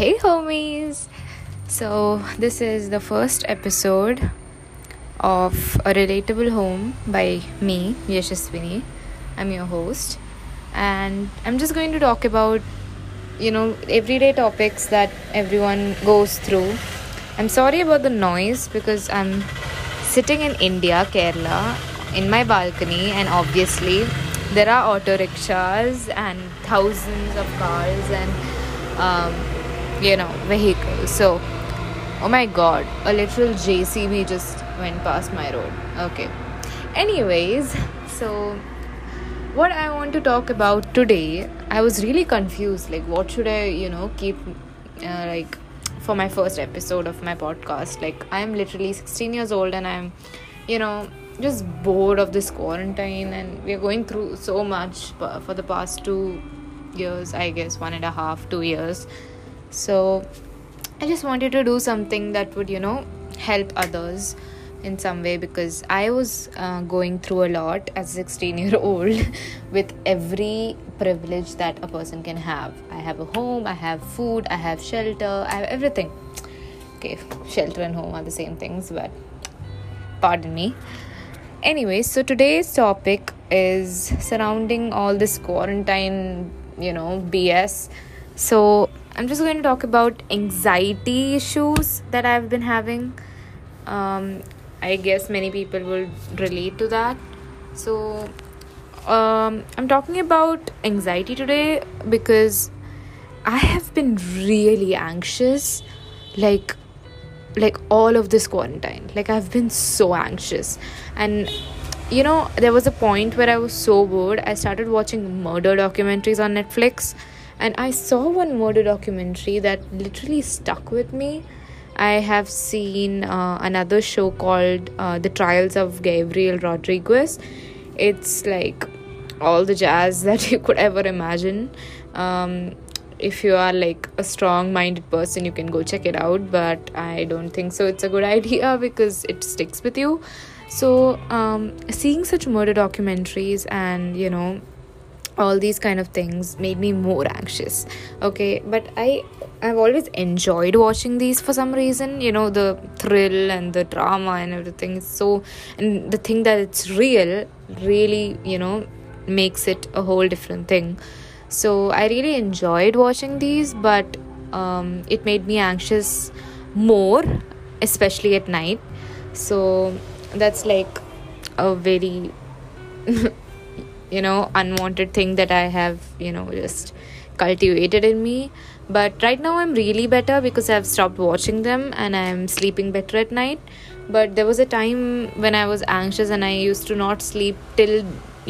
Hey, homies! So, this is the first episode of A Relatable Home by me, Yashaswini. I'm your host, and I'm just going to talk about, you know, everyday topics that everyone goes through. I'm sorry about the noise because I'm sitting in India, Kerala, in my balcony, and obviously, there are auto rickshaws and thousands of cars and um, you know vehicle. So oh my god a literal jcb just went past my road. Okay. Anyways so what i want to talk about today i was really confused like what should i you know keep uh, like for my first episode of my podcast? Like i'm literally 16 years old and i'm you know just bored of this quarantine and we're going through so much for the past two years i guess one and a half two years so i just wanted to do something that would you know help others in some way because i was uh, going through a lot as a 16 year old with every privilege that a person can have. I have a home i have food i have shelter i have everything. Okay shelter and home are the same things but pardon me. Anyway so today's topic is surrounding all this quarantine you know bs so I'm just going to talk about anxiety issues that I've been having. Um, I guess many people will relate to that. So, um, I'm talking about anxiety today because I have been really anxious, like, like all of this quarantine. Like I've been so anxious, and you know there was a point where I was so bored. I started watching murder documentaries on Netflix and I saw one murder documentary that literally stuck with me. I have seen uh, another show called uh, The Trials of Gabriel Rodriguez. It's like all the jazz that you could ever imagine. Um, if you are like a strong minded person, you can go check it out, but I don't think so. It's a good idea because it sticks with you. So, um, seeing such murder documentaries and you know, all these kind of things made me more anxious okay? But i i've always enjoyed watching these for some reason you know the thrill and the drama and everything is so and the thing that it's real really you know makes it a whole different thing. So i really enjoyed watching these but um, it made me anxious more especially at night. So that's like a very you know unwanted thing that i have you know just cultivated in me. But right now i'm really better because i've stopped watching them and i'm sleeping better at night. But there was a time when i was anxious and i used to not sleep till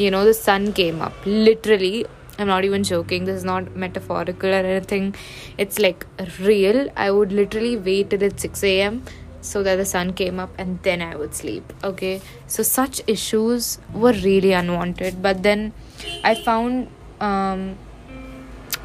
you know the sun came up. Literally i'm not even joking. This is not metaphorical or anything. It's like real. I would literally wait till it's 6 a.m so that the sun came up and then I would sleep. Okay, so such issues were really unwanted, but then I found um,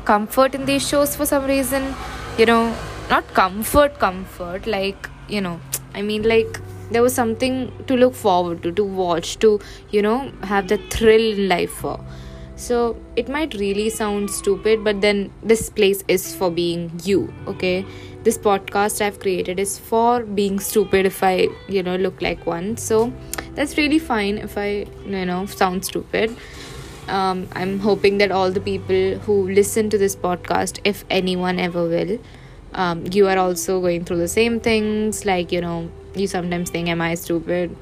comfort in these shows for some reason. You know, not comfort, comfort, like, you know, I mean, like, there was something to look forward to, to watch, to, you know, have the thrill in life for. So it might really sound stupid, but then this place is for being you, okay? This podcast I've created is for being stupid if I, you know, look like one. So that's really fine if I, you know, sound stupid. Um, I'm hoping that all the people who listen to this podcast, if anyone ever will, um, you are also going through the same things. Like, you know, you sometimes think, Am I stupid?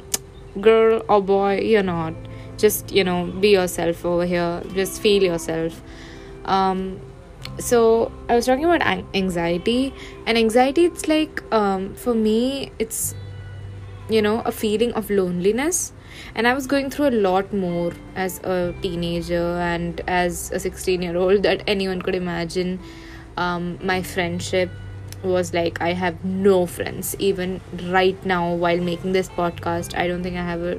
Girl or boy, you're not. Just, you know, be yourself over here. Just feel yourself. Um, so i was talking about anxiety. And anxiety it's like um, for me it's you know a feeling of loneliness. And i was going through a lot more as a teenager and as a 16 year old that anyone could imagine. Um, my friendship was like i have no friends. Even right now while making this podcast i don't think i have a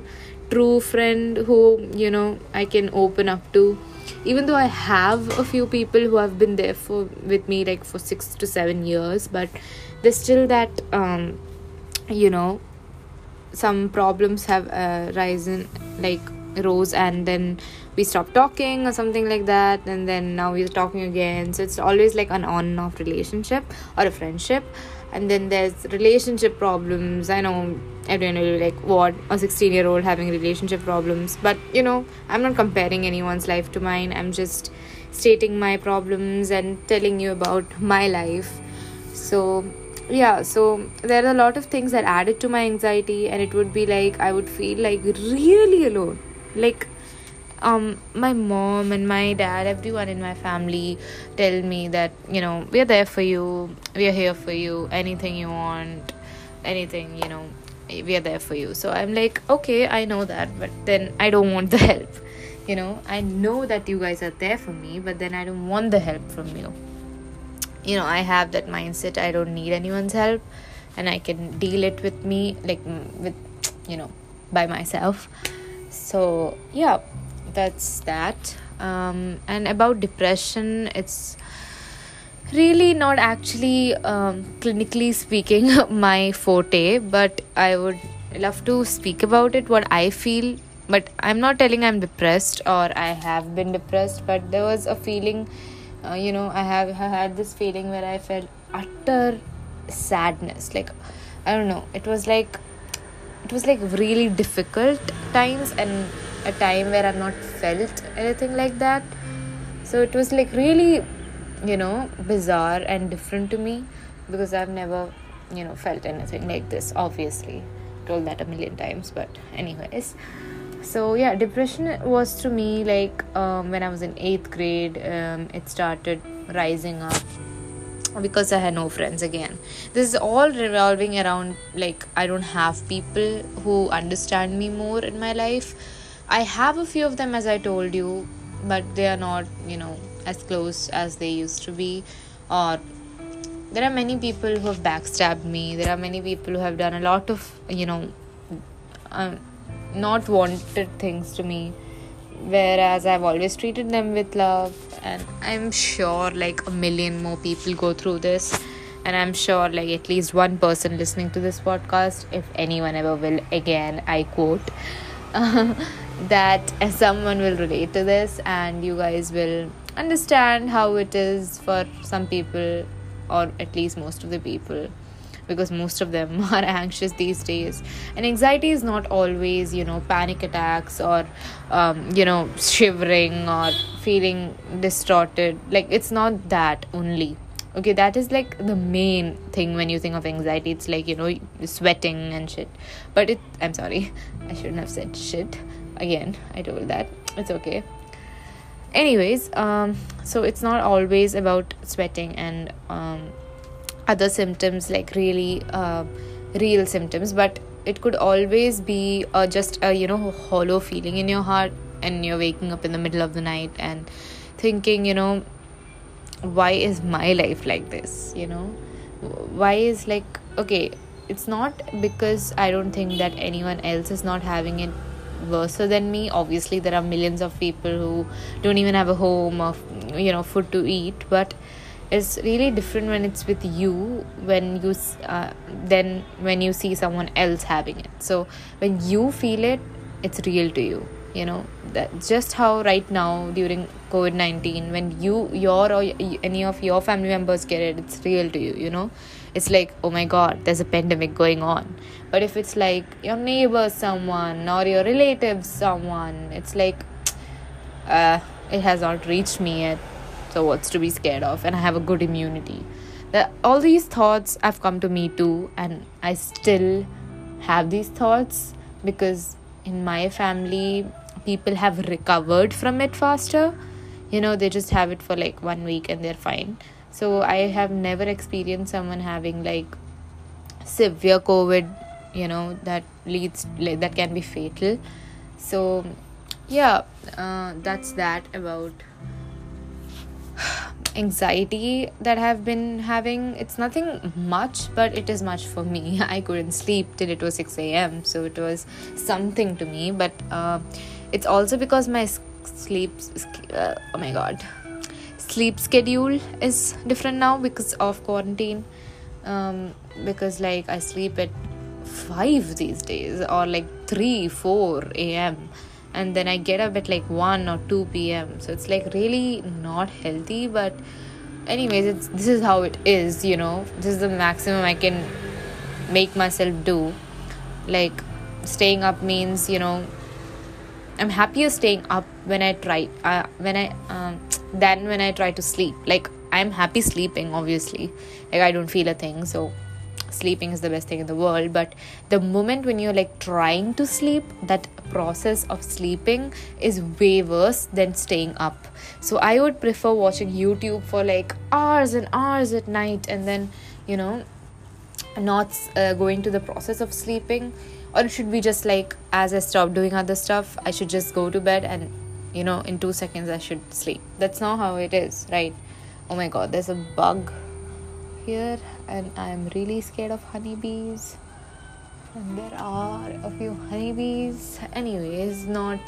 true friend who you know i can open up to even though i have a few people who have been there for with me like for 6 to 7 years but there's still that um you know some problems have uh, risen like rose and then we stopped talking or something like that and then now we're talking again. So it's always like an on and off relationship or a friendship and then there's relationship problems. I know everyone will be like what? A 16 year old having relationship problems. But you know i'm not comparing anyone's life to mine. I'm just stating my problems and telling you about my life. So yeah so there are a lot of things that added to my anxiety. And it would be like i would feel like really alone. Like um my mom and my dad everyone in my family tell me that you know we're there for you we're here for you anything you want anything you know we are there for you. So i'm like okay i know that but then i don't want the help. You know i know that you guys are there for me but then i don't want the help from you. You know i have that mindset i don't need anyone's help and i can deal it with me like with you know by myself. So yeah that's that um, and about depression it's really not actually um, clinically speaking my forte but i would love to speak about it what i feel. But i'm not telling i'm depressed or i have been depressed but there was a feeling uh, you know i have had this feeling where i felt utter sadness. Like i don't know it was like it was like really difficult times and a time where i'm not felt anything like that. So it was like really you know bizarre and different to me because i've never you know felt anything like this obviously. Told that a million times but anyways. So yeah depression was to me like um, when i was in eighth grade um, it started rising up because i had no friends again. This is all revolving around like i don't have people who understand me more in my life i have a few of them as i told you but they are not you know as close as they used to be. Or there are many people who have backstabbed me. There are many people who have done a lot of you know um, not wanted things to me. Whereas i've always treated them with love and i'm sure like a million more people go through this. And i'm sure like at least one person listening to this podcast if anyone ever will again i quote that someone will relate to this and you guys will understand how it is for some people or at least most of the people because most of them are anxious these days. And anxiety is not always you know panic attacks or um, you know shivering or feeling distorted. Like it's not that only okay that is like the main thing when you think of anxiety. It's like you know sweating and shit. But it i'm sorry. I shouldn't have said shit again. I told that. It's okay. Anyways um so it's not always about sweating and um other symptoms like really uh, real symptoms. But it could always be uh, just a you know hollow feeling in your heart and you're waking up in the middle of the night and thinking you know why is my life like this you know? Why is like okay it's not because i don't think that anyone else is not having it worse than me. Obviously there are millions of people who don't even have a home or you know food to eat. But it's really different when it's with you when you uh, then when you see someone else having it. So when you feel it it's real to you you know? That just how right now during covid-19 when you your or any of your family members get it it's real to you you know? It's like oh my god there's a pandemic going on. But if it's like your neighbor someone or your relatives someone it's like uh, it has not reached me yet so what's to be scared of? And i have a good immunity. All these thoughts have come to me too and i still have these thoughts because in my family people have recovered from it faster you know they just have it for like one week and they're fine so i have never experienced someone having like severe covid you know that leads that can be fatal so yeah uh, that's that about anxiety that I've been having. It's nothing much, but it is much for me. I couldn't sleep till it was 6 a.m., so it was something to me. But uh, it's also because my sleep, uh, oh my god, sleep schedule is different now because of quarantine. Um, because like I sleep at 5 these days or like 3 4 a.m and then I get up at like 1 or 2 p.m. So it's like really not healthy, but anyways, it's this is how it is, you know. This is the maximum I can make myself do. Like staying up means, you know, I'm happier staying up when I try uh, when I um, than when I try to sleep. Like I'm happy sleeping, obviously. Like I don't feel a thing, so sleeping is the best thing in the world. But the moment when you're like trying to sleep, that process of sleeping is way worse than staying up. So I would prefer watching YouTube for like hours and hours at night, and then you know, not uh, going to the process of sleeping or should be just like as i stop doing other stuff i should just go to bed and you know in 2 seconds i should sleep. That's not how it is right? Oh my god there's a bug here and i'm really scared of honeybees. And there are a few honeybees. Anyways not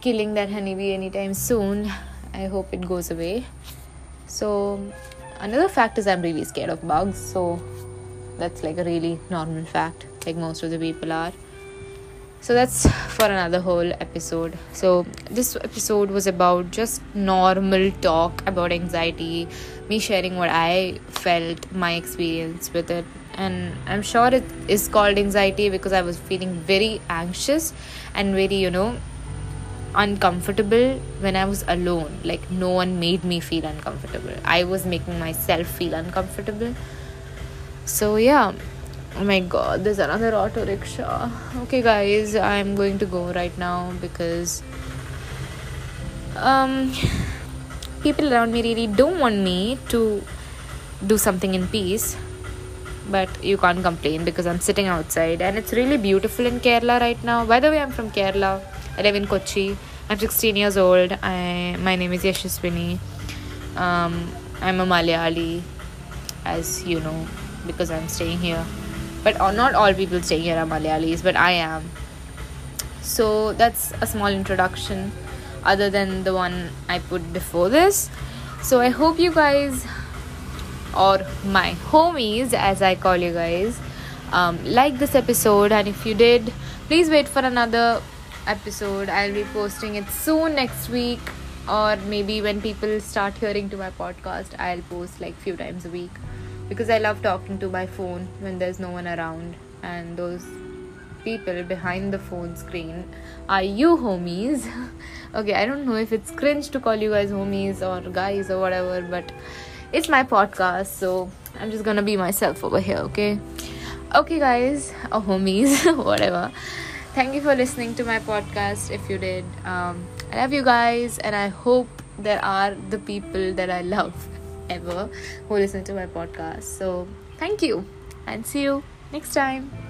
killing that honeybee anytime soon. I hope it goes away. So another fact is i'm really scared of bugs. So that's like a really normal fact like most of the people are. So that's for another whole episode. So this episode was about just normal talk about anxiety me sharing what i felt my experience with it. And i'm sure it is called anxiety because i was feeling very anxious and very you know uncomfortable when i was alone. Like no one made me feel uncomfortable. I was making myself feel uncomfortable. So yeah oh my god there's another auto rickshaw. Okay guys i'm going to go right now because um people around me really don't want me to do something in peace. But you can't complain because i'm sitting outside and it's really beautiful in kerala right now. By the way i'm from kerala. I live in kochi. I'm 16 years old. I my name is yashaswini. Um, i'm a malayali as you know because I'm staying here. But not all people staying here are Malayalis, but I am. So that's a small introduction, other than the one I put before this. So I hope you guys, or my homies, as I call you guys, um, like this episode. And if you did, please wait for another episode. I'll be posting it soon next week or maybe when people start hearing to my podcast i'll post like few times a week because I love talking to my phone when there's no one around, and those people behind the phone screen are you homies. okay, I don't know if it's cringe to call you guys homies or guys or whatever, but it's my podcast, so I'm just gonna be myself over here, okay? Okay, guys, or homies, whatever. Thank you for listening to my podcast. If you did, um, I love you guys, and I hope there are the people that I love ever who listen to my podcast. So, thank you and see you next time.